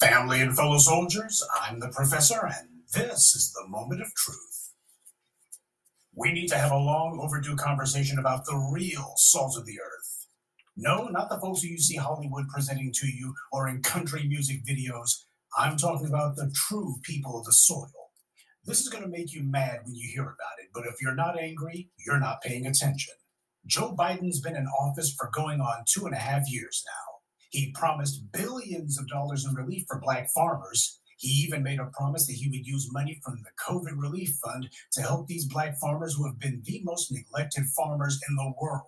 Family and fellow soldiers, I'm the professor, and this is the moment of truth. We need to have a long overdue conversation about the real salt of the earth. No, not the folks who you see Hollywood presenting to you or in country music videos. I'm talking about the true people of the soil. This is going to make you mad when you hear about it, but if you're not angry, you're not paying attention. Joe Biden's been in office for going on two and a half years now. He promised billions of dollars in relief for black farmers. He even made a promise that he would use money from the COVID relief fund to help these black farmers who have been the most neglected farmers in the world.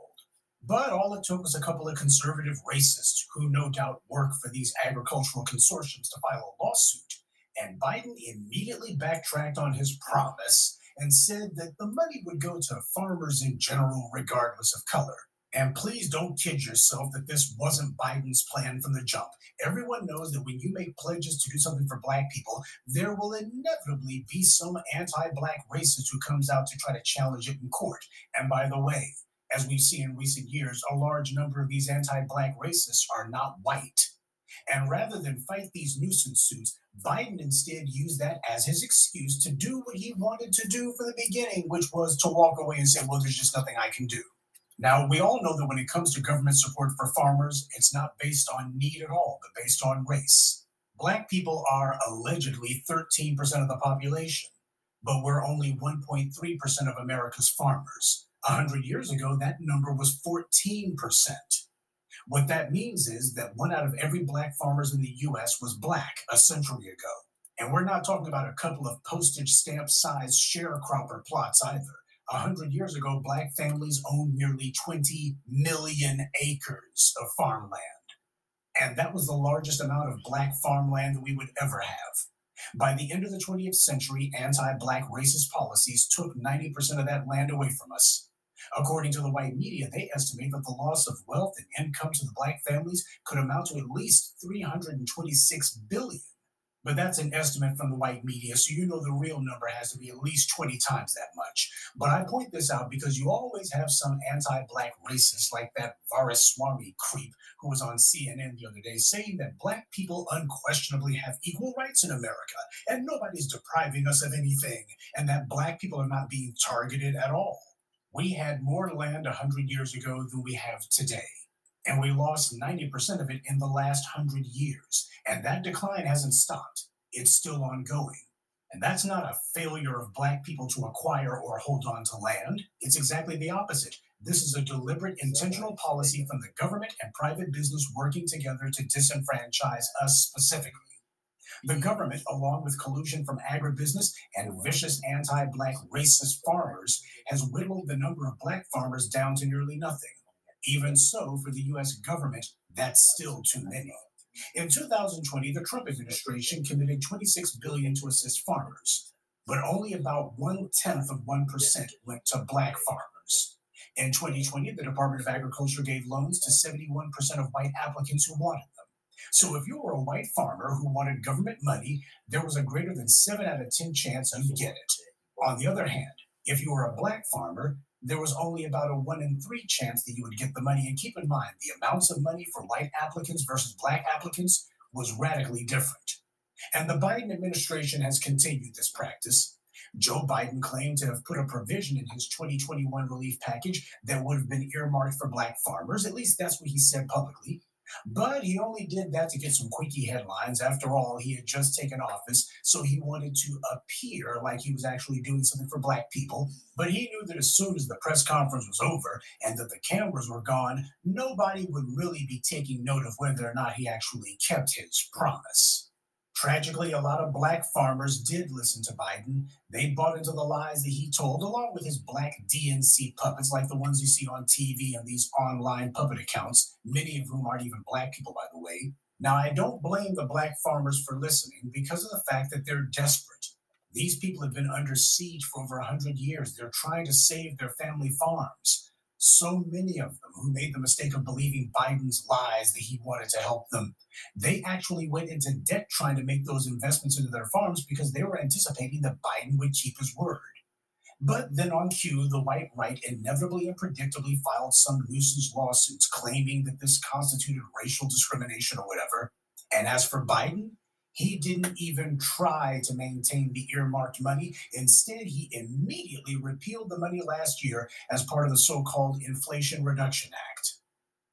But all it took was a couple of conservative racists who no doubt work for these agricultural consortiums to file a lawsuit. And Biden immediately backtracked on his promise and said that the money would go to farmers in general, regardless of color. And please don't kid yourself that this wasn't Biden's plan from the jump. Everyone knows that when you make pledges to do something for black people, there will inevitably be some anti black racist who comes out to try to challenge it in court. And by the way, as we've seen in recent years, a large number of these anti black racists are not white. And rather than fight these nuisance suits, Biden instead used that as his excuse to do what he wanted to do from the beginning, which was to walk away and say, well, there's just nothing I can do. Now, we all know that when it comes to government support for farmers, it's not based on need at all, but based on race. Black people are allegedly 13% of the population, but we're only 1.3% of America's farmers. A hundred years ago, that number was 14%. What that means is that one out of every black farmers in the US was black a century ago. And we're not talking about a couple of postage stamp sized sharecropper plots either. A hundred years ago, black families owned nearly 20 million acres of farmland. And that was the largest amount of black farmland that we would ever have. By the end of the 20th century, anti black racist policies took 90% of that land away from us. According to the white media, they estimate that the loss of wealth and income to the black families could amount to at least 326 billion. But that's an estimate from the white media, so you know the real number has to be at least 20 times that much. But I point this out because you always have some anti black racist like that Ramaswamy creep who was on CNN the other day saying that black people unquestionably have equal rights in America and nobody's depriving us of anything, and that black people are not being targeted at all. We had more land 100 years ago than we have today and we lost 90% of it in the last 100 years. And that decline hasn't stopped, it's still ongoing. And that's not a failure of Black people to acquire or hold on to land. It's exactly the opposite. This is a deliberate, intentional policy from the government and private business working together to disenfranchise us specifically. The government, along with collusion from agribusiness and vicious anti Black racist farmers, has whittled the number of Black farmers down to nearly nothing. Even so, for the US government, that's still too many. In 2020, the Trump administration committed 26 billion to assist farmers, but only about one tenth of 1% went to black farmers. In 2020, the Department of Agriculture gave loans to 71% of white applicants who wanted them. So if you were a white farmer who wanted government money, there was a greater than 7 out of 10 chance of get it. On the other hand, if you were a black farmer, there was only about a one in three chance that you would get the money. And keep in mind, the amounts of money for white applicants versus black applicants was radically different. And the Biden administration has continued this practice. Joe Biden claimed to have put a provision in his 2021 relief package that would have been earmarked for black farmers. At least that's what he said publicly. But he only did that to get some quickie headlines. After all, he had just taken office, so he wanted to appear like he was actually doing something for black people. But he knew that as soon as the press conference was over and that the cameras were gone, nobody would really be taking note of whether or not he actually kept his promise. Tragically, a lot of black farmers did listen to Biden. They bought into the lies that he told, along with his black DNC puppets, like the ones you see on TV and these online puppet accounts, many of whom aren't even black people, by the way. Now, I don't blame the black farmers for listening because of the fact that they're desperate. These people have been under siege for over 100 years. They're trying to save their family farms so many of them who made the mistake of believing Biden's lies that he wanted to help them, they actually went into debt trying to make those investments into their farms because they were anticipating that Biden would keep his word. But then on cue, the white right inevitably and predictably filed some nuisance lawsuits claiming that this constituted racial discrimination or whatever. And as for Biden, He didn't even try to maintain the earmarked money. Instead, he immediately repealed the money last year as part of the so called Inflation Reduction Act.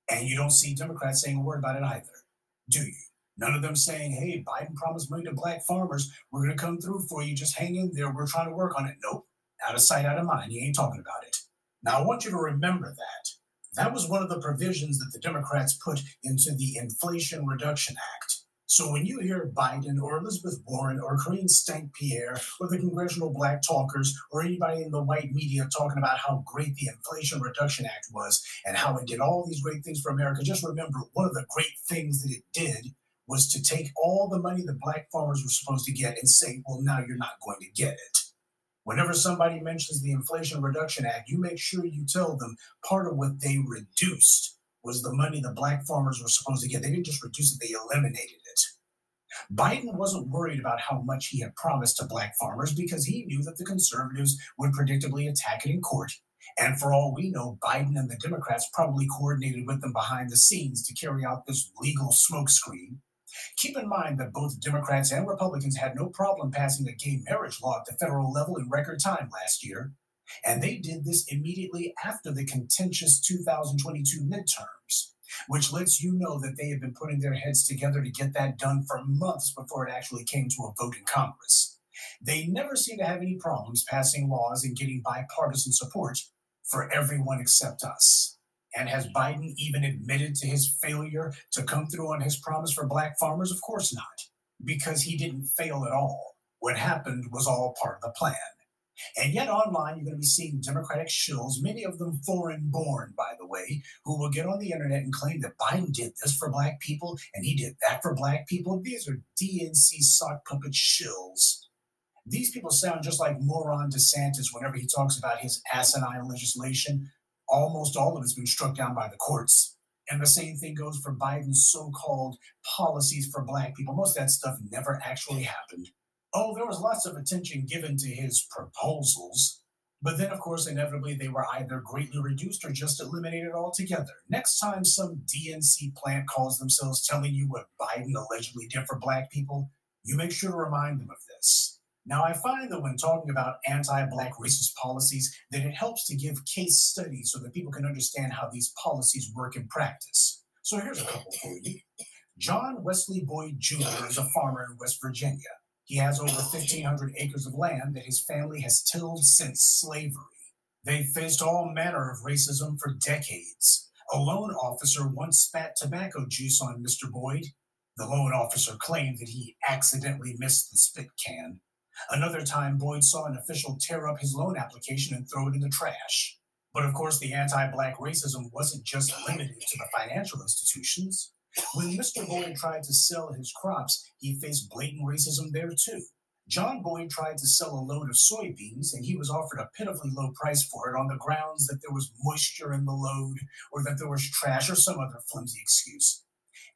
And you don't see Democrats saying a word about it either, do you? None of them saying, hey, Biden promised money to black farmers. We're going to come through for you. Just hang in there. We're trying to work on it. Nope. Out of sight, out of mind. He ain't talking about it. Now, I want you to remember that. That was one of the provisions that the Democrats put into the Inflation Reduction Act. So when you hear Biden or Elizabeth Warren or Karine Stank Pierre or the congressional black talkers or anybody in the white media talking about how great the Inflation Reduction Act was and how it did all these great things for America, just remember one of the great things that it did was to take all the money the black farmers were supposed to get and say, well, now you're not going to get it. Whenever somebody mentions the Inflation Reduction Act, you make sure you tell them part of what they reduced was the money the black farmers were supposed to get. They didn't just reduce it, they eliminated it. Biden wasn't worried about how much he had promised to black farmers because he knew that the conservatives would predictably attack it in court. And for all we know, Biden and the Democrats probably coordinated with them behind the scenes to carry out this legal smokescreen. Keep in mind that both Democrats and Republicans had no problem passing a gay marriage law at the federal level in record time last year. And they did this immediately after the contentious 2022 midterms, which lets you know that they have been putting their heads together to get that done for months before it actually came to a vote in Congress. They never seem to have any problems passing laws and getting bipartisan support for everyone except us. And has Biden even admitted to his failure to come through on his promise for black farmers? Of course not, because he didn't fail at all. What happened was all part of the plan. And yet, online, you're going to be seeing Democratic shills, many of them foreign born, by the way, who will get on the internet and claim that Biden did this for black people and he did that for black people. These are DNC sock puppet shills. These people sound just like moron DeSantis whenever he talks about his asinine legislation. Almost all of it's been struck down by the courts. And the same thing goes for Biden's so called policies for black people. Most of that stuff never actually happened. Oh, there was lots of attention given to his proposals, but then, of course, inevitably they were either greatly reduced or just eliminated altogether. Next time some DNC plant calls themselves telling you what Biden allegedly did for black people, you make sure to remind them of this. Now, I find that when talking about anti black racist policies, that it helps to give case studies so that people can understand how these policies work in practice. So here's a couple for you. John Wesley Boyd Jr. is a farmer in West Virginia. He has over 1,500 acres of land that his family has tilled since slavery. They faced all manner of racism for decades. A loan officer once spat tobacco juice on Mr. Boyd. The loan officer claimed that he accidentally missed the spit can. Another time, Boyd saw an official tear up his loan application and throw it in the trash. But of course, the anti black racism wasn't just limited to the financial institutions. When Mr. Boyd tried to sell his crops, he faced blatant racism there too. John Boyd tried to sell a load of soybeans and he was offered a pitifully low price for it on the grounds that there was moisture in the load or that there was trash or some other flimsy excuse.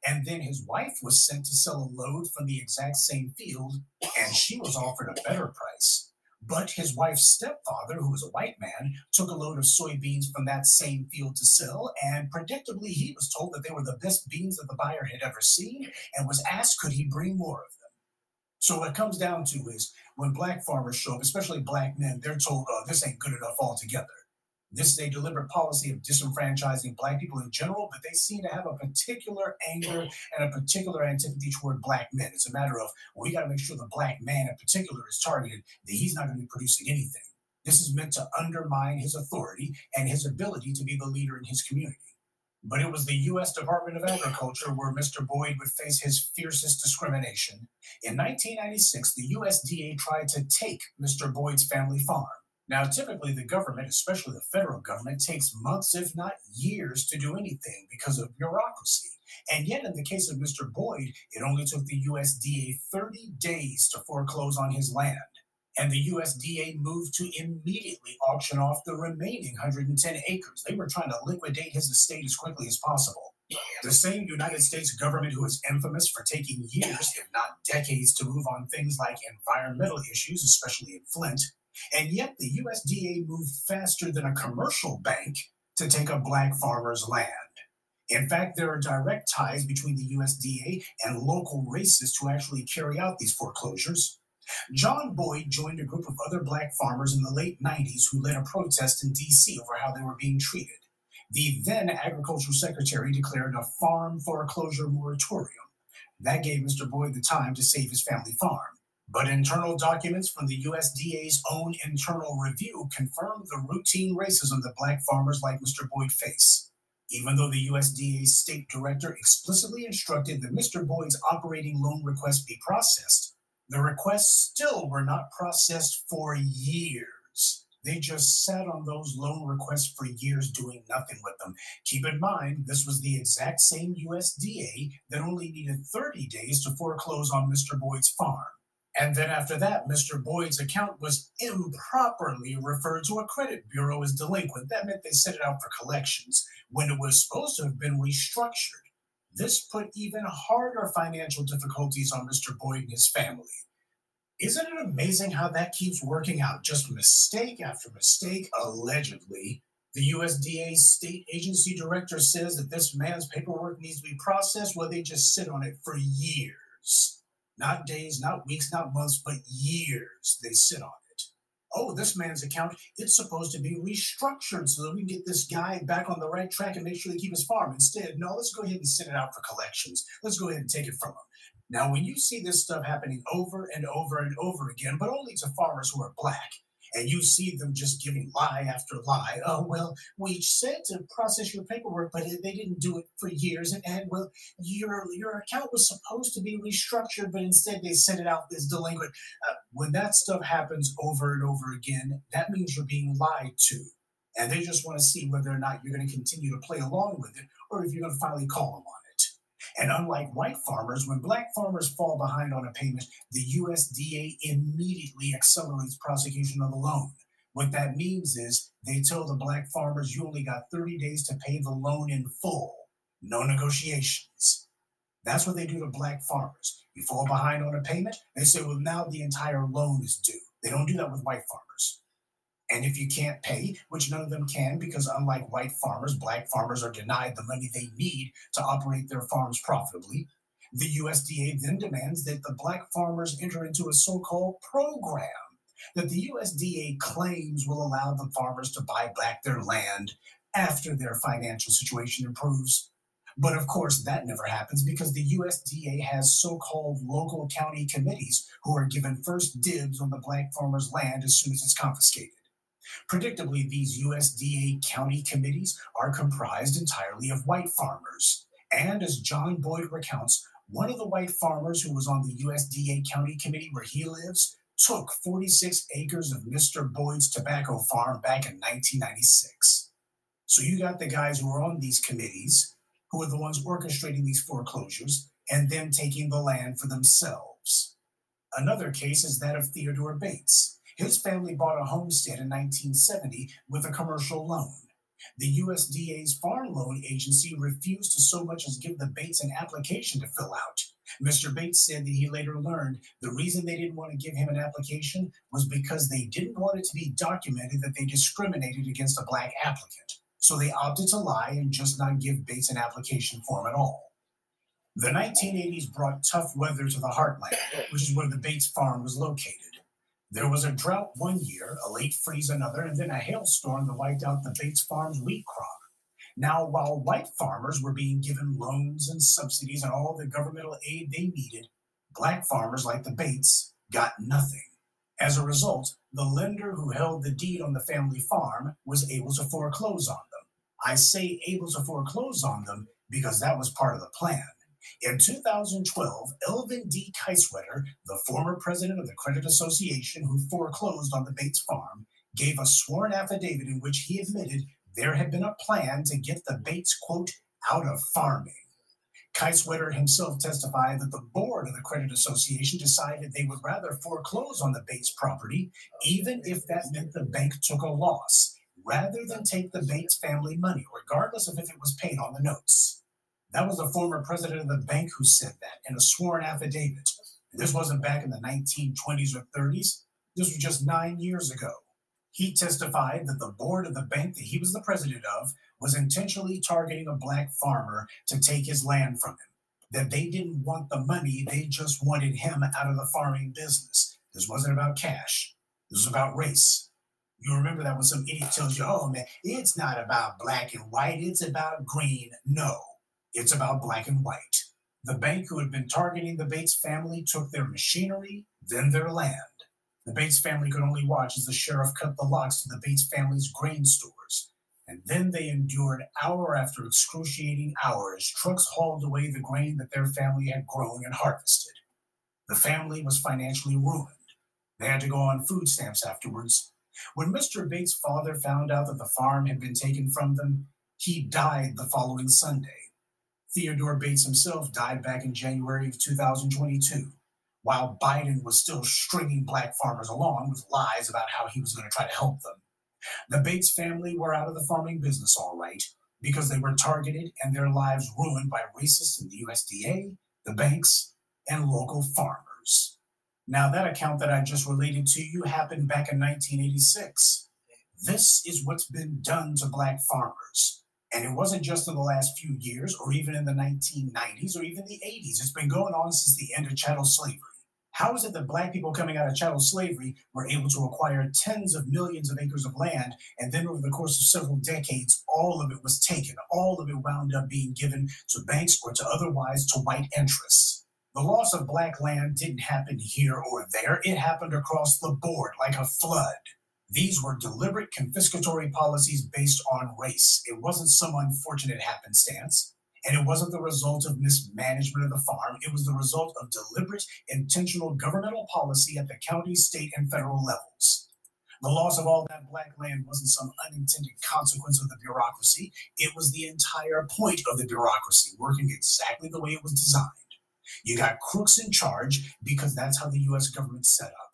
And then his wife was sent to sell a load from the exact same field and she was offered a better price. But his wife's stepfather, who was a white man, took a load of soybeans from that same field to sell, and predictably, he was told that they were the best beans that the buyer had ever seen and was asked could he bring more of them. So, what it comes down to is when black farmers show up, especially black men, they're told, oh, this ain't good enough altogether. This is a deliberate policy of disenfranchising Black people in general, but they seem to have a particular anger and a particular antipathy toward Black men. It's a matter of we got to make sure the Black man in particular is targeted, that he's not going to be producing anything. This is meant to undermine his authority and his ability to be the leader in his community. But it was the U.S. Department of Agriculture where Mr. Boyd would face his fiercest discrimination. In 1996, the USDA tried to take Mr. Boyd's family farm. Now, typically, the government, especially the federal government, takes months, if not years, to do anything because of bureaucracy. And yet, in the case of Mr. Boyd, it only took the USDA 30 days to foreclose on his land. And the USDA moved to immediately auction off the remaining 110 acres. They were trying to liquidate his estate as quickly as possible. The same United States government who is infamous for taking years, if not decades, to move on things like environmental issues, especially in Flint, and yet the USDA moved faster than a commercial bank to take a black farmer's land. In fact, there are direct ties between the USDA and local racists who actually carry out these foreclosures. John Boyd joined a group of other black farmers in the late 90s who led a protest in D.C. over how they were being treated. The then agricultural secretary declared a farm foreclosure moratorium. That gave Mr. Boyd the time to save his family farm. But internal documents from the USDA's own internal review confirm the routine racism that black farmers like Mr. Boyd face. Even though the USDA's state director explicitly instructed that Mr. Boyd's operating loan request be processed, the requests still were not processed for years. They just sat on those loan requests for years doing nothing with them. Keep in mind, this was the exact same USDA that only needed 30 days to foreclose on Mr. Boyd's farm. And then after that, Mr. Boyd's account was improperly referred to a credit bureau as delinquent. That meant they set it out for collections when it was supposed to have been restructured. This put even harder financial difficulties on Mr. Boyd and his family. Isn't it amazing how that keeps working out? Just mistake after mistake, allegedly. The USDA state agency director says that this man's paperwork needs to be processed. Well, they just sit on it for years. Not days, not weeks, not months, but years they sit on it. Oh, this man's account, it's supposed to be restructured so that we can get this guy back on the right track and make sure they keep his farm. Instead, no, let's go ahead and send it out for collections. Let's go ahead and take it from him. Now, when you see this stuff happening over and over and over again, but only to farmers who are black, and you see them just giving lie after lie. Oh, well, we said to process your paperwork, but they didn't do it for years. And, and well, your your account was supposed to be restructured, but instead they sent it out as delinquent. Uh, when that stuff happens over and over again, that means you're being lied to. And they just want to see whether or not you're going to continue to play along with it or if you're going to finally call them on it. And unlike white farmers, when black farmers fall behind on a payment, the USDA immediately accelerates prosecution of the loan. What that means is they tell the black farmers you only got 30 days to pay the loan in full, no negotiations. That's what they do to black farmers. You fall behind on a payment, they say, well, now the entire loan is due. They don't do that with white farmers. And if you can't pay, which none of them can, because unlike white farmers, black farmers are denied the money they need to operate their farms profitably, the USDA then demands that the black farmers enter into a so called program that the USDA claims will allow the farmers to buy back their land after their financial situation improves. But of course, that never happens because the USDA has so called local county committees who are given first dibs on the black farmers' land as soon as it's confiscated. Predictably, these USDA county committees are comprised entirely of white farmers. And as John Boyd recounts, one of the white farmers who was on the USDA county committee where he lives took 46 acres of Mr. Boyd's tobacco farm back in 1996. So you got the guys who are on these committees, who are the ones orchestrating these foreclosures, and then taking the land for themselves. Another case is that of Theodore Bates. His family bought a homestead in 1970 with a commercial loan. The USDA's Farm Loan Agency refused to so much as give the Bates an application to fill out. Mr. Bates said that he later learned the reason they didn't want to give him an application was because they didn't want it to be documented that they discriminated against a black applicant. So they opted to lie and just not give Bates an application form at all. The 1980s brought tough weather to the heartland, which is where the Bates farm was located. There was a drought one year, a late freeze another, and then a hailstorm that wiped out the Bates Farm's wheat crop. Now, while white farmers were being given loans and subsidies and all the governmental aid they needed, black farmers like the Bates got nothing. As a result, the lender who held the deed on the family farm was able to foreclose on them. I say able to foreclose on them because that was part of the plan. In 2012, Elvin D. Kiesewetter, the former president of the Credit Association who foreclosed on the Bates farm, gave a sworn affidavit in which he admitted there had been a plan to get the Bates, quote, out of farming. Kiesewetter himself testified that the board of the Credit Association decided they would rather foreclose on the Bates property, even if that meant the bank took a loss, rather than take the Bates family money, regardless of if it was paid on the notes. That was the former president of the bank who said that in a sworn affidavit. This wasn't back in the 1920s or 30s. This was just nine years ago. He testified that the board of the bank that he was the president of was intentionally targeting a black farmer to take his land from him. That they didn't want the money, they just wanted him out of the farming business. This wasn't about cash, this was about race. You remember that when some idiot tells you, oh man, it's not about black and white, it's about green. No, it's about black and white. The bank who had been targeting the Bates family took their machinery, then their land. The Bates family could only watch as the sheriff cut the locks to the Bates family's grain stores. And then they endured hour after excruciating hours. Trucks hauled away the grain that their family had grown and harvested. The family was financially ruined. They had to go on food stamps afterwards. When Mr. Bates' father found out that the farm had been taken from them, he died the following Sunday. Theodore Bates himself died back in January of 2022, while Biden was still stringing black farmers along with lies about how he was going to try to help them. The Bates family were out of the farming business all right because they were targeted and their lives ruined by racists in the USDA, the banks, and local farmers. Now, that account that I just related to you happened back in 1986. This is what's been done to black farmers. And it wasn't just in the last few years or even in the 1990s or even the 80s. It's been going on since the end of chattel slavery. How is it that black people coming out of chattel slavery were able to acquire tens of millions of acres of land, and then over the course of several decades, all of it was taken, all of it wound up being given to banks or to otherwise to white interests? The loss of black land didn't happen here or there, it happened across the board like a flood. These were deliberate confiscatory policies based on race. It wasn't some unfortunate happenstance. And it wasn't the result of mismanagement of the farm. It was the result of deliberate, intentional governmental policy at the county, state, and federal levels. The loss of all that black land wasn't some unintended consequence of the bureaucracy. It was the entire point of the bureaucracy, working exactly the way it was designed. You got crooks in charge because that's how the US government set up.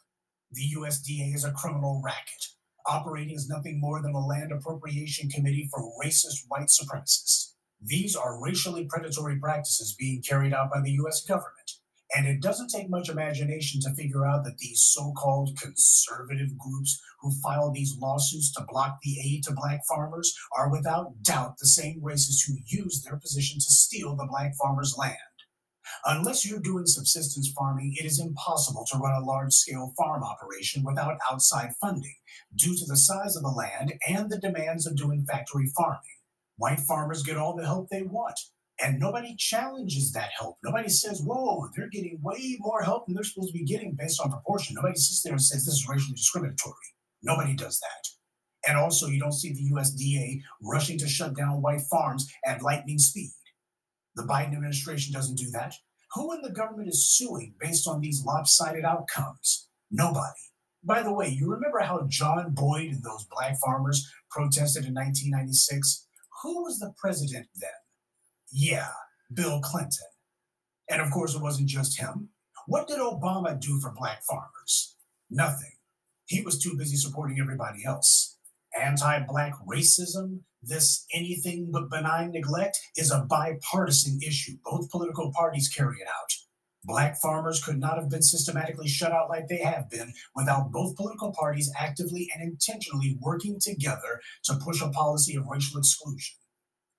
The USDA is a criminal racket, operating as nothing more than a land appropriation committee for racist white supremacists. These are racially predatory practices being carried out by the US government. And it doesn't take much imagination to figure out that these so called conservative groups who file these lawsuits to block the aid to black farmers are without doubt the same racists who use their position to steal the black farmers' land. Unless you're doing subsistence farming, it is impossible to run a large scale farm operation without outside funding due to the size of the land and the demands of doing factory farming. White farmers get all the help they want, and nobody challenges that help. Nobody says, whoa, they're getting way more help than they're supposed to be getting based on proportion. Nobody sits there and says this is racially discriminatory. Nobody does that. And also, you don't see the USDA rushing to shut down white farms at lightning speed. The Biden administration doesn't do that. Who in the government is suing based on these lopsided outcomes? Nobody. By the way, you remember how John Boyd and those black farmers protested in 1996? Who was the president then? Yeah, Bill Clinton. And of course, it wasn't just him. What did Obama do for black farmers? Nothing. He was too busy supporting everybody else. Anti black racism, this anything but benign neglect is a bipartisan issue. Both political parties carry it out. Black farmers could not have been systematically shut out like they have been without both political parties actively and intentionally working together to push a policy of racial exclusion.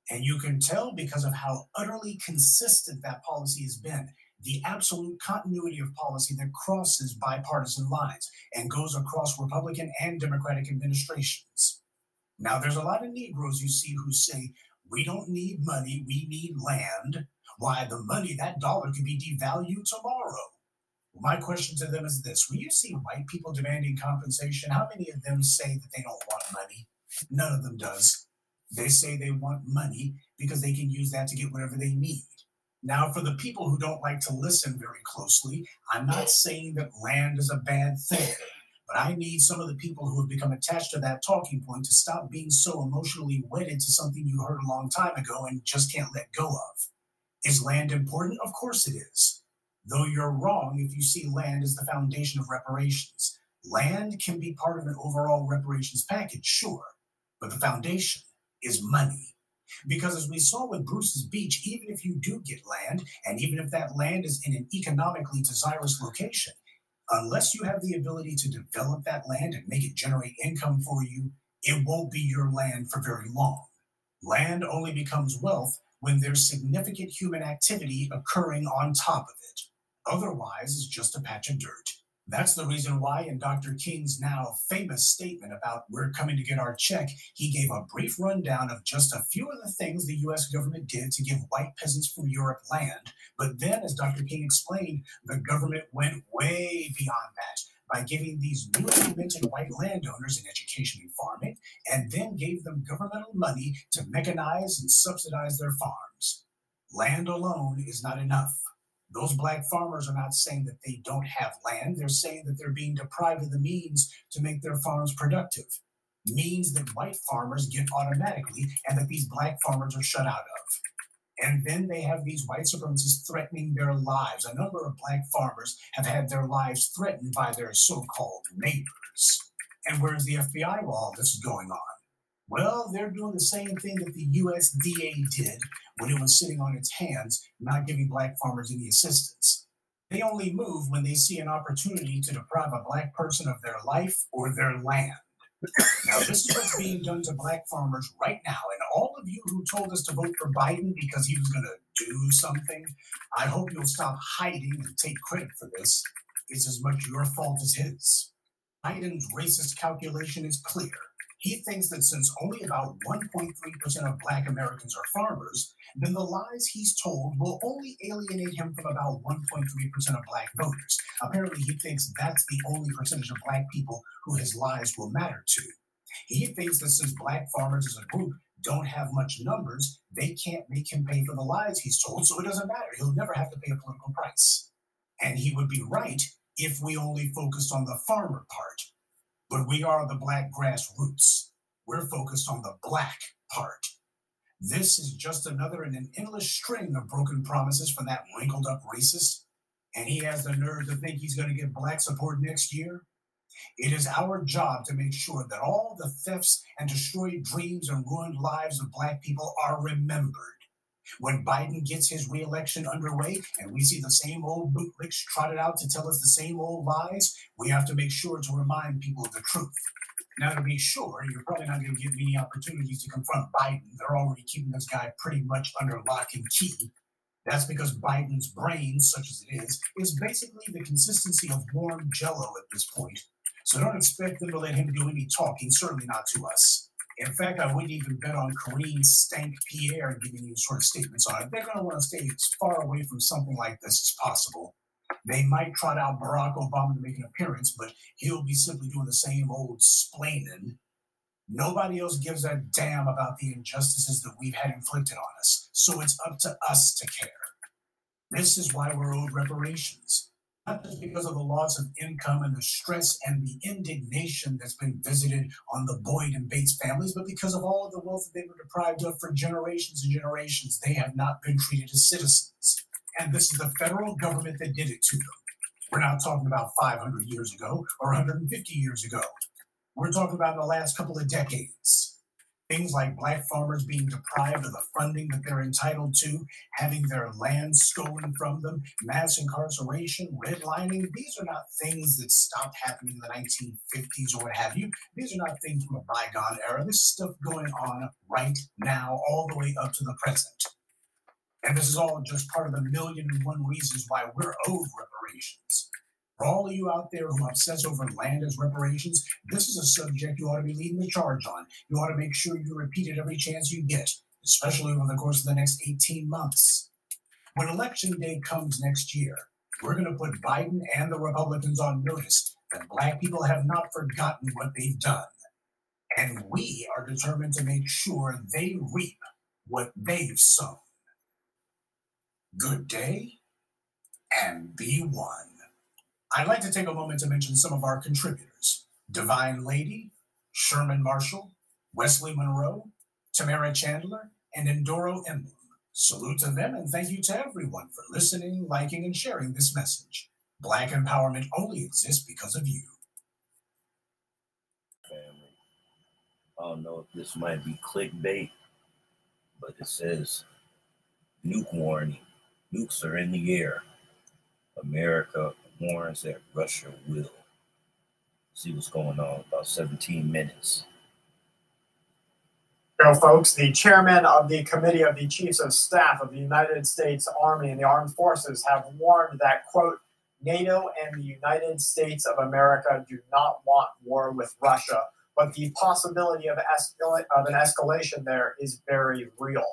And you can tell because of how utterly consistent that policy has been the absolute continuity of policy that crosses bipartisan lines and goes across Republican and Democratic administrations. Now, there's a lot of Negroes you see who say, we don't need money, we need land. Why, the money, that dollar could be devalued tomorrow. My question to them is this When you see white people demanding compensation, how many of them say that they don't want money? None of them does. They say they want money because they can use that to get whatever they need. Now, for the people who don't like to listen very closely, I'm not saying that land is a bad thing. But I need some of the people who have become attached to that talking point to stop being so emotionally wedded to something you heard a long time ago and just can't let go of. Is land important? Of course it is. Though you're wrong if you see land as the foundation of reparations. Land can be part of an overall reparations package, sure, but the foundation is money. Because as we saw with Bruce's Beach, even if you do get land, and even if that land is in an economically desirous location, unless you have the ability to develop that land and make it generate income for you, it won't be your land for very long. Land only becomes wealth when there's significant human activity occurring on top of it. Otherwise, it's just a patch of dirt. That's the reason why, in Dr. King's now famous statement about we're coming to get our check, he gave a brief rundown of just a few of the things the US government did to give white peasants from Europe land. But then, as Dr. King explained, the government went way beyond that by giving these newly minted white landowners an education in farming and then gave them governmental money to mechanize and subsidize their farms. Land alone is not enough. Those black farmers are not saying that they don't have land. They're saying that they're being deprived of the means to make their farms productive. Means that white farmers get automatically and that these black farmers are shut out of. And then they have these white supremacists threatening their lives. A number of black farmers have had their lives threatened by their so called neighbors. And where's the FBI while all this is going on? Well, they're doing the same thing that the USDA did when it was sitting on its hands, not giving black farmers any assistance. They only move when they see an opportunity to deprive a black person of their life or their land. Now, this is what's being done to black farmers right now. And all of you who told us to vote for Biden because he was going to do something, I hope you'll stop hiding and take credit for this. It's as much your fault as his. Biden's racist calculation is clear. He thinks that since only about 1.3% of Black Americans are farmers, then the lies he's told will only alienate him from about 1.3% of Black voters. Apparently, he thinks that's the only percentage of Black people who his lies will matter to. He thinks that since Black farmers as a group don't have much numbers, they can't make him pay for the lies he's told, so it doesn't matter. He'll never have to pay a political price. And he would be right if we only focused on the farmer part but we are the black grassroots. We're focused on the black part. This is just another in an endless string of broken promises from that wrinkled up racist. And he has the nerve to think he's going to get black support next year. It is our job to make sure that all the thefts and destroyed dreams and ruined lives of black people are remembered when Biden gets his reelection underway and we see the same old bootlicks trotted out to tell us the same old lies, we have to make sure to remind people of the truth. Now, to be sure, you're probably not going to get many opportunities to confront Biden. They're already keeping this guy pretty much under lock and key. That's because Biden's brain, such as it is, is basically the consistency of warm jello at this point. So don't expect them to let him do any talking, certainly not to us. In fact, I wouldn't even bet on Karine Stank Pierre giving you sort of statements on it. They're going to want to stay as far away from something like this as possible. They might trot out Barack Obama to make an appearance, but he'll be simply doing the same old splaining. Nobody else gives a damn about the injustices that we've had inflicted on us, so it's up to us to care. This is why we're owed reparations not just because of the loss of income and the stress and the indignation that's been visited on the Boyd and Bates families, but because of all of the wealth that they were deprived of for generations and generations. They have not been treated as citizens. And this is the federal government that did it to them. We're not talking about 500 years ago or 150 years ago. We're talking about the last couple of decades. Things like black farmers being deprived of the funding that they're entitled to, having their land stolen from them, mass incarceration, redlining. These are not things that stopped happening in the 1950s or what have you. These are not things from a bygone era. This stuff going on right now, all the way up to the present. And this is all just part of the million and one reasons why we're owed reparations. For all of you out there who obsess over land as reparations, this is a subject you ought to be leading the charge on. You ought to make sure you repeat it every chance you get, especially over the course of the next 18 months. When election day comes next year, we're going to put Biden and the Republicans on notice that black people have not forgotten what they've done. And we are determined to make sure they reap what they've sown. Good day and be one. I'd like to take a moment to mention some of our contributors Divine Lady, Sherman Marshall, Wesley Monroe, Tamara Chandler, and Endoro Emblem. Salute to them and thank you to everyone for listening, liking, and sharing this message. Black empowerment only exists because of you. Family. I don't know if this might be clickbait, but it says nuke warning. Nukes are in the air. America warns that Russia will. See what's going on. About 17 minutes. Go, folks. The chairman of the Committee of the Chiefs of Staff of the United States Army and the Armed Forces have warned that, quote, NATO and the United States of America do not want war with Russia, but the possibility of, escal- of an escalation there is very real.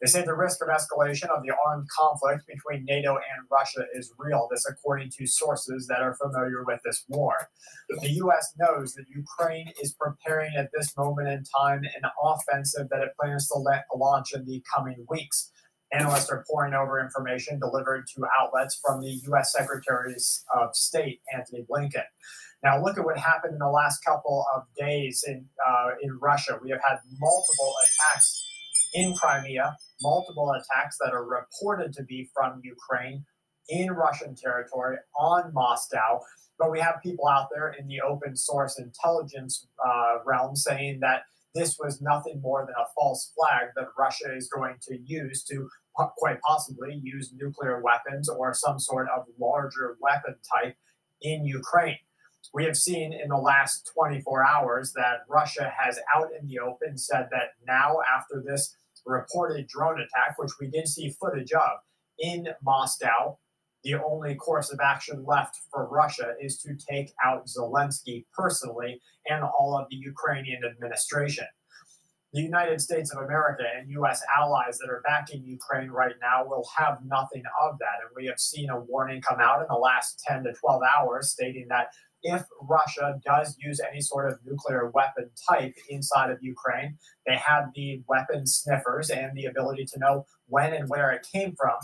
They say the risk of escalation of the armed conflict between NATO and Russia is real. This, according to sources that are familiar with this war. The U.S. knows that Ukraine is preparing at this moment in time an offensive that it plans to let launch in the coming weeks. Analysts are poring over information delivered to outlets from the U.S. Secretary of State Antony Blinken. Now, look at what happened in the last couple of days in uh, in Russia. We have had multiple attacks in Crimea, multiple attacks that are reported to be from Ukraine in Russian territory on Moscow. But we have people out there in the open source intelligence uh, realm saying that this was nothing more than a false flag that Russia is going to use to quite possibly use nuclear weapons or some sort of larger weapon type in Ukraine. We have seen in the last 24 hours that Russia has out in the open said that now, after this reported drone attack, which we did see footage of in Moscow, the only course of action left for Russia is to take out Zelensky personally and all of the Ukrainian administration. The United States of America and U.S. allies that are backing Ukraine right now will have nothing of that. And we have seen a warning come out in the last 10 to 12 hours stating that if Russia does use any sort of nuclear weapon type inside of Ukraine, they have the weapon sniffers and the ability to know when and where it came from,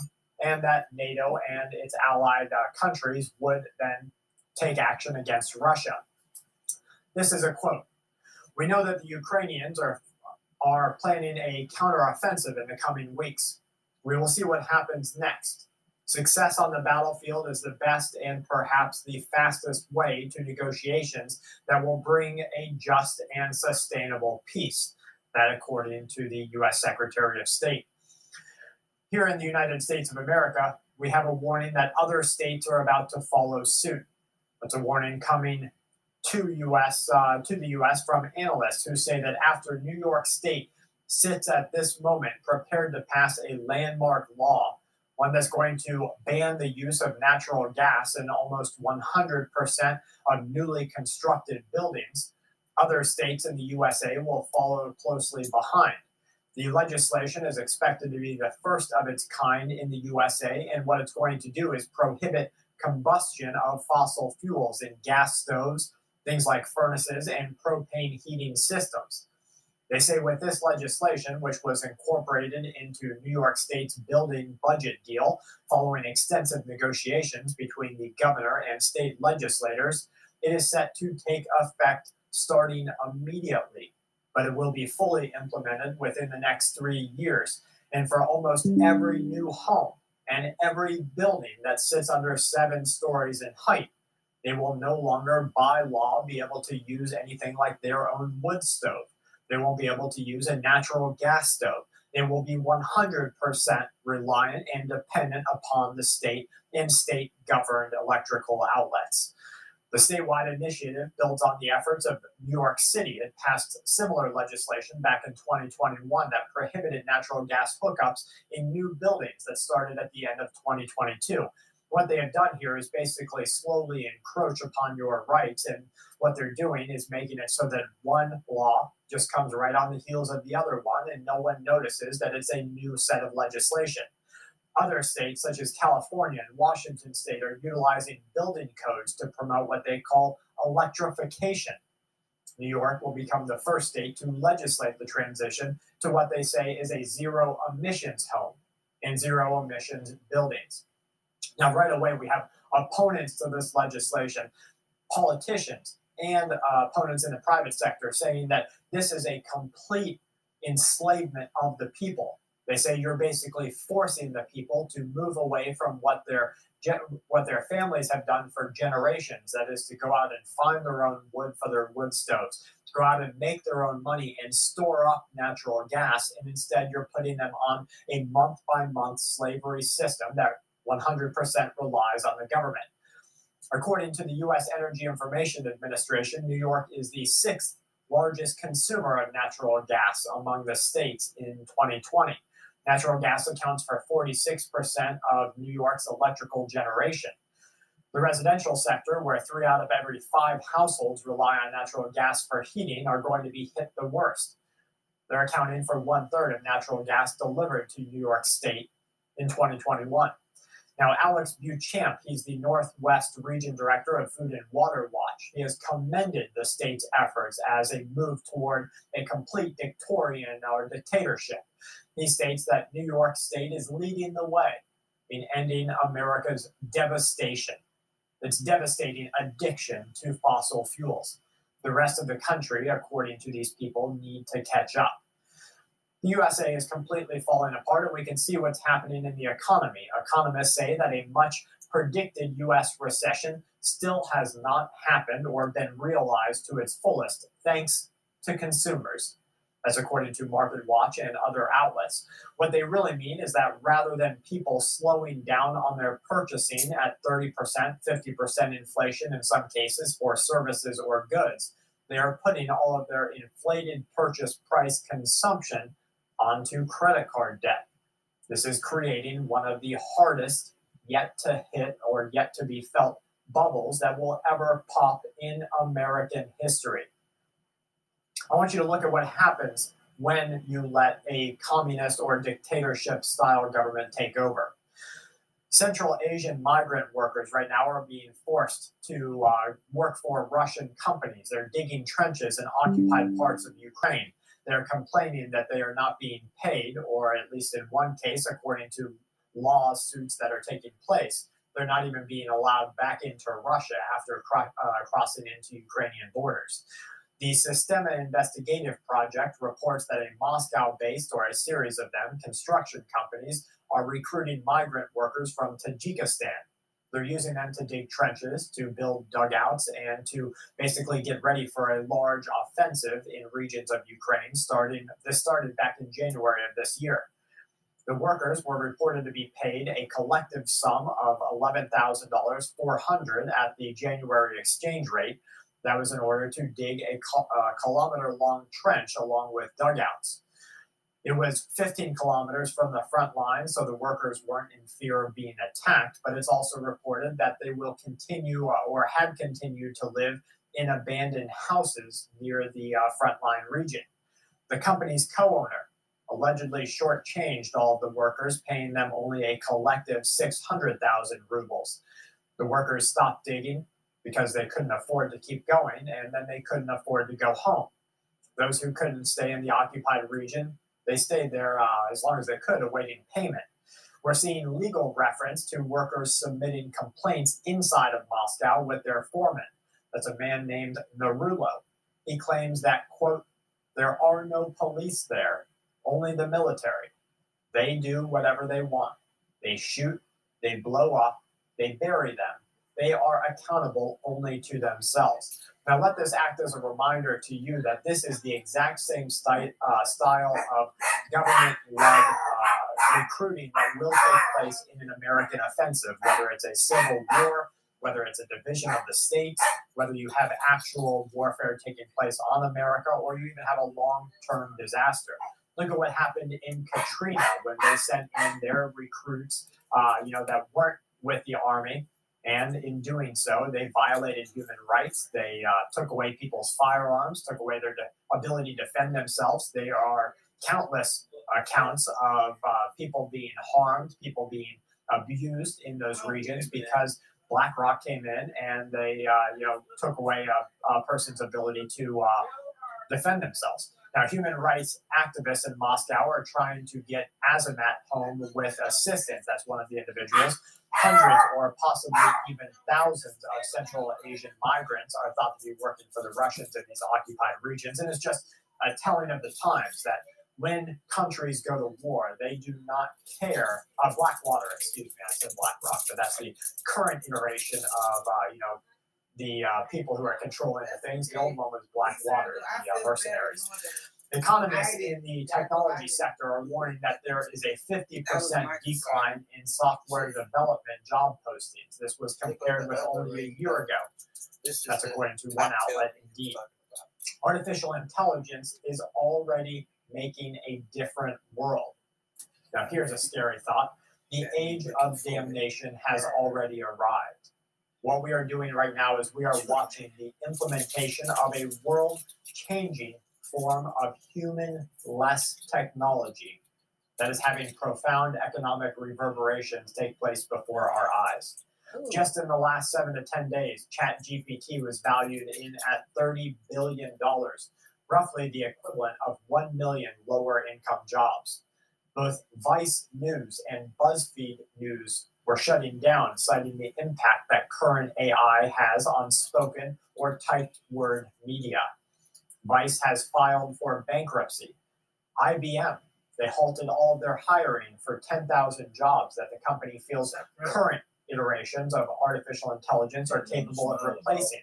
and that NATO and its allied uh, countries would then take action against Russia. This is a quote. We know that the Ukrainians are are planning a counteroffensive in the coming weeks. We will see what happens next. Success on the battlefield is the best and perhaps the fastest way to negotiations that will bring a just and sustainable peace. That, according to the U.S. Secretary of State. Here in the United States of America, we have a warning that other states are about to follow suit. It's a warning coming to U.S. Uh, to the U.S. from analysts who say that after New York State sits at this moment prepared to pass a landmark law one that's going to ban the use of natural gas in almost 100% of newly constructed buildings. Other states in the USA will follow closely behind. The legislation is expected to be the first of its kind in the USA, and what it's going to do is prohibit combustion of fossil fuels in gas stoves, things like furnaces, and propane heating systems. They say with this legislation, which was incorporated into New York State's building budget deal following extensive negotiations between the governor and state legislators, it is set to take effect starting immediately, but it will be fully implemented within the next three years. And for almost every mm. new home and every building that sits under seven stories in height, they will no longer, by law, be able to use anything like their own wood stove. They won't be able to use a natural gas stove. They will be 100% reliant and dependent upon the state and state governed electrical outlets. The statewide initiative builds on the efforts of New York City. It passed similar legislation back in 2021 that prohibited natural gas hookups in new buildings that started at the end of 2022 what they have done here is basically slowly encroach upon your rights. And what they're doing is making it so that one law just comes right on the heels of the other one, and no one notices that it's a new set of legislation. Other states, such as California and Washington state, are utilizing building codes to promote what they call electrification. New York will become the first state to legislate the transition to what they say is a zero emissions home and zero emissions buildings. Now, right away, we have opponents to this legislation, politicians and uh, opponents in the private sector saying that this is a complete enslavement of the people. They say you're basically forcing the people to move away from what their what their families have done for generations. That is to go out and find their own wood for their wood stoves, to go out and make their own money and store up natural gas. And instead, you're putting them on a month by month slavery system that 100% relies on the government. According to the U.S. Energy Information Administration, New York is the sixth largest consumer of natural gas among the states in 2020. Natural gas accounts for 46% of New York's electrical generation. The residential sector, where three out of every five households rely on natural gas for heating, are going to be hit the worst. They're accounting for one third of natural gas delivered to New York State in 2021. Now, Alex Beauchamp, he's the Northwest Region Director of Food and Water Watch. He has commended the state's efforts as a move toward a complete dictatorial or dictatorship. He states that New York State is leading the way in ending America's devastation, its devastating addiction to fossil fuels. The rest of the country, according to these people, need to catch up the USA is completely falling apart, and we can see what's happening in the economy. Economists say that a much predicted US recession still has not happened or been realized to its fullest, thanks to consumers. That's according to Market Watch and other outlets. What they really mean is that rather than people slowing down on their purchasing at 30%, 50% inflation in some cases for services or goods, they are putting all of their inflated purchase price consumption onto credit card debt. This is creating one of the hardest yet to hit or yet to be felt bubbles that will ever pop in American history. I want you to look at what happens when you let a communist or dictatorship style government take over. Central Asian migrant workers right now are being forced to uh, work for Russian companies. They're digging trenches in occupied parts of Ukraine they're complaining that they are not being paid, or at least in one case, according to lawsuits that are taking place, they're not even being allowed back into Russia after cro- uh, crossing into Ukrainian borders. The Sistema Investigative Project reports that a Moscow based or a series of them, construction companies, are recruiting migrant workers from Tajikistan they're using them to dig trenches, to build dugouts, and to basically get ready for a large offensive in regions of Ukraine. Starting this started back in January of this year. The workers were reported to be paid a collective sum of $11,000, 400 at the January exchange rate. That was in order to dig a uh, kilometer long trench along with dugouts. It was 15 kilometers from the front line, so the workers weren't in fear of being attacked. But it's also reported that they will continue uh, or had continued to live in abandoned houses near the uh, frontline region. The company's co owner allegedly shortchanged all of the workers, paying them only a collective 600,000 rubles. The workers stopped digging because they couldn't afford to keep going, and then they couldn't afford to go home. Those who couldn't stay in the occupied region they stayed there uh, as long as they could, awaiting payment. We're seeing legal reference to workers submitting complaints inside of Moscow with their foreman. That's a man named Narulo. He claims that, quote, there are no police there, only the military. They do whatever they want. They shoot, they blow up, they bury them. They are accountable only to themselves. Now, let this act as a reminder to you that this is the exact same sty- uh, style of government led uh, recruiting that will take place in an American offensive, whether it's a civil war, whether it's a division of the states, whether you have actual warfare taking place on America, or you even have a long term disaster. Look at what happened in Katrina when they sent in their recruits, uh, you know, that weren't with the army and in doing so, they violated human rights. They uh, took away people's firearms, took away their de- ability to defend themselves. There are countless accounts of uh, people being harmed, people being abused in those regions because BlackRock came in and they, uh, you know, took away a, a person's ability to uh, defend themselves. Now, human rights activists in Moscow are trying to get Azamat home with assistance. That's one of the individuals hundreds or possibly even thousands of Central Asian migrants are thought to be working for the Russians in these occupied regions. And it's just a telling of the times that when countries go to war, they do not care. Uh, Blackwater, excuse me, I said BlackRock, but that's the current iteration of, uh, you know, the uh, people who are controlling the things. The old one was Blackwater, the uh, mercenaries. Economists in the technology sector are warning that there is a 50% decline in software development job postings. This was compared with only a year ago. That's according to one outlet, Indeed. Artificial intelligence is already making a different world. Now, here's a scary thought the age of damnation has already arrived. What we are doing right now is we are watching the implementation of a world changing form of human less technology that is having profound economic reverberations take place before our eyes. Just in the last seven to 10 days, ChatGPT was valued in at $30 billion, roughly the equivalent of 1 million lower income jobs. Both Vice News and BuzzFeed News were shutting down, citing the impact that current AI has on spoken or typed word media. Vice has filed for bankruptcy. IBM, they halted all of their hiring for 10,000 jobs that the company feels current iterations of artificial intelligence are capable of replacing.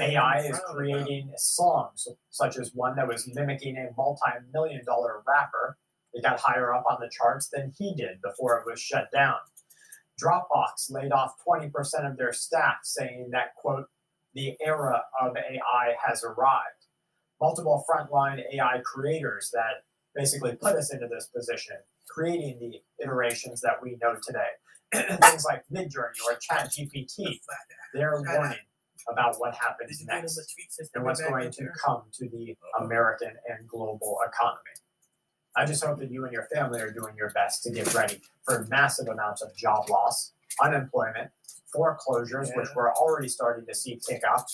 AI is creating songs, such as one that was mimicking a multi million dollar rapper. It got higher up on the charts than he did before it was shut down. Dropbox laid off 20% of their staff, saying that, quote, the era of AI has arrived. Multiple frontline AI creators that basically put us into this position, creating the iterations that we know today. things like Midjourney or ChatGPT, they're warning about what happens next and what's going to come to the American and global economy. I just hope that you and your family are doing your best to get ready for massive amounts of job loss, unemployment, foreclosures, which we're already starting to see pick up,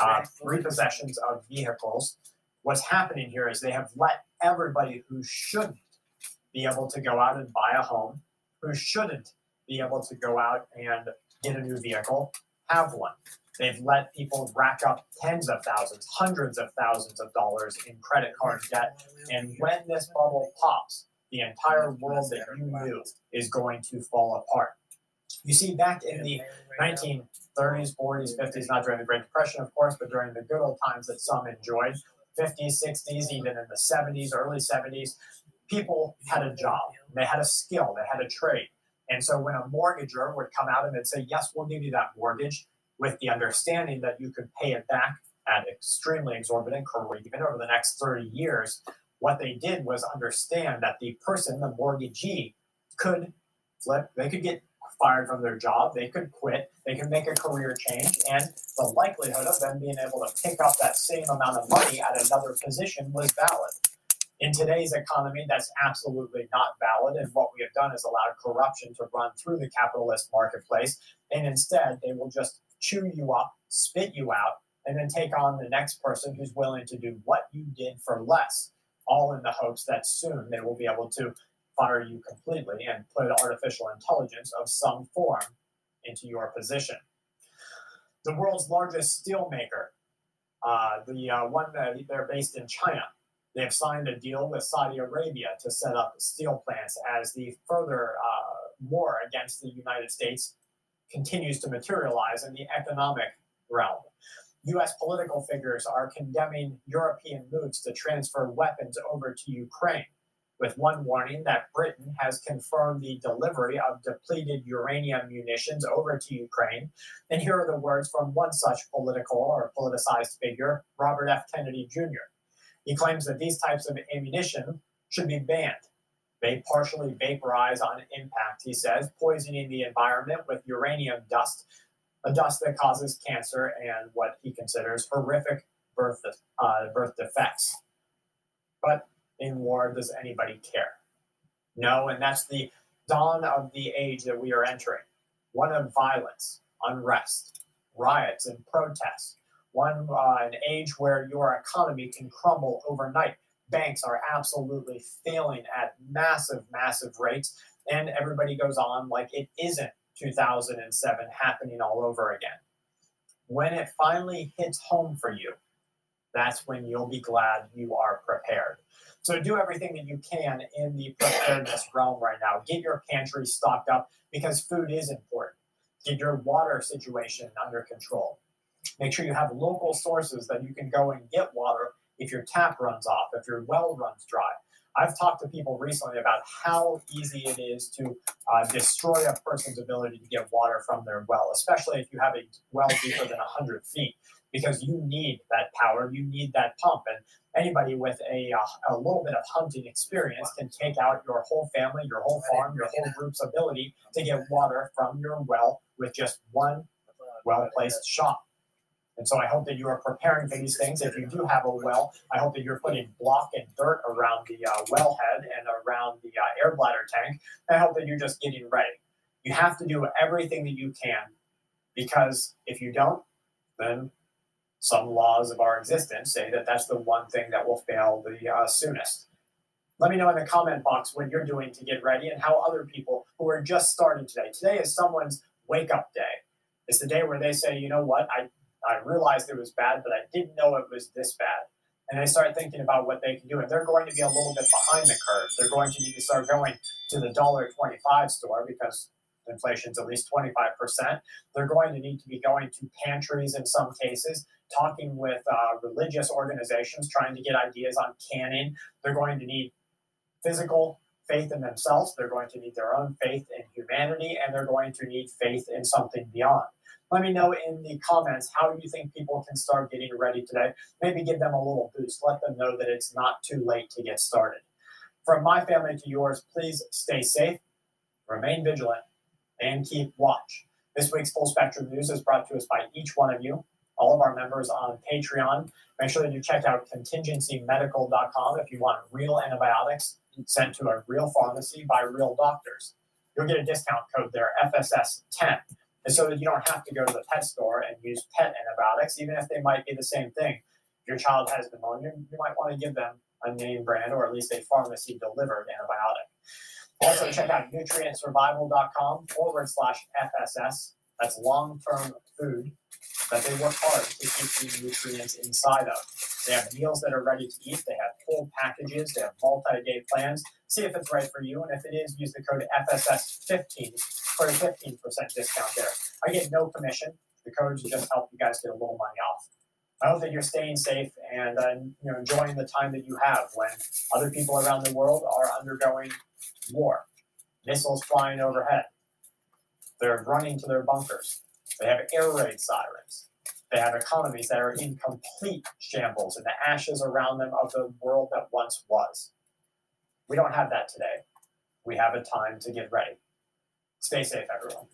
uh, repossessions of vehicles. What's happening here is they have let everybody who shouldn't be able to go out and buy a home, who shouldn't be able to go out and get a new vehicle, have one. They've let people rack up tens of thousands, hundreds of thousands of dollars in credit card debt. And when this bubble pops, the entire world that you knew is going to fall apart. You see, back in the 1930s, 40s, 50s, not during the Great Depression, of course, but during the good old times that some enjoyed, 50s, 60s, even in the 70s, early 70s, people had a job, they had a skill, they had a trade. And so when a mortgager would come out and they'd say, Yes, we'll give you that mortgage with the understanding that you could pay it back at extremely exorbitant rate, even over the next 30 years, what they did was understand that the person, the mortgagee, could flip, they could get fired from their job, they could quit, they could make a career change, and the likelihood of them being able to pick up that same amount of money at another position was valid. In today's economy, that's absolutely not valid. And what we have done is allowed corruption to run through the capitalist marketplace. And instead, they will just chew you up, spit you out, and then take on the next person who's willing to do what you did for less, all in the hopes that soon they will be able to fire you completely and put artificial intelligence of some form into your position. The world's largest steelmaker, uh, the uh, one that they're based in China, they have signed a deal with Saudi Arabia to set up steel plants as the further uh, war against the United States continues to materialize in the economic realm. US political figures are condemning European moves to transfer weapons over to Ukraine, with one warning that Britain has confirmed the delivery of depleted uranium munitions over to Ukraine. And here are the words from one such political or politicized figure, Robert F. Kennedy Jr. He claims that these types of ammunition should be banned. They partially vaporize on impact, he says, poisoning the environment with uranium dust, a dust that causes cancer and what he considers horrific birth, uh, birth defects. But in war, does anybody care? No, and that's the dawn of the age that we are entering one of violence, unrest, riots, and protests one uh, an age where your economy can crumble overnight. Banks are absolutely failing at massive, massive rates, and everybody goes on like it isn't 2007 happening all over again. When it finally hits home for you, that's when you'll be glad you are prepared. So do everything that you can in the preparedness realm right now. Get your pantry stocked up because food is important. Get your water situation under control. Make sure you have local sources that you can go and get water if your tap runs off, if your well runs dry. I've talked to people recently about how easy it is to uh, destroy a person's ability to get water from their well, especially if you have a well deeper than 100 feet. Because you need that power, you need that pump. And anybody with a, uh, a little bit of hunting experience can take out your whole family, your whole farm, your whole group's ability to get water from your well with just one well placed shot. And so I hope that you are preparing for these things. If you do have a well, I hope that you're putting block and dirt around the uh, wellhead and around the uh, air bladder tank. I hope that you're just getting ready. You have to do everything that you can because if you don't, then some laws of our existence say that that's the one thing that will fail the uh, soonest. Let me know in the comment box what you're doing to get ready and how other people who are just starting today. Today is someone's wake up day. It's the day where they say, you know what, I I realized it was bad, but I didn't know it was this bad. And they start thinking about what they can do. And they're going to be a little bit behind the curve. They're going to need to start going to the dollar twenty-five store because inflation's at least 25%. They're going to need to be going to pantries in some cases, talking with uh, religious organizations, trying to get ideas on canon. They're going to need physical faith in themselves. They're going to need their own faith in humanity, and they're going to need faith in something beyond. Let me know in the comments how you think people can start getting ready today. Maybe give them a little boost. Let them know that it's not too late to get started. From my family to yours, please stay safe, remain vigilant, and keep watch. This week's Full Spectrum News is brought to us by each one of you, all of our members on Patreon. Make sure that you check out contingencymedical.com if you want real antibiotics sent to a real pharmacy by real doctors. You'll get a discount code there, FSS10. And so that you don't have to go to the pet store and use pet antibiotics, even if they might be the same thing. If your child has pneumonia, you might want to give them a name brand or at least a pharmacy delivered antibiotic. Also, check out nutrientsurvival.com forward slash FSS. That's long term food that they work hard to keep the nutrients inside of. They have meals that are ready to eat, they have full packages, they have multi day plans. See if it's right for you, and if it is, use the code FSS15 for a 15% discount there. I get no commission. The codes just help you guys get a little money off. I hope that you're staying safe and uh, you know enjoying the time that you have when other people around the world are undergoing war, missiles flying overhead. They're running to their bunkers. They have air raid sirens. They have economies that are in complete shambles and the ashes around them of the world that once was. We don't have that today. We have a time to get ready. Stay safe, everyone.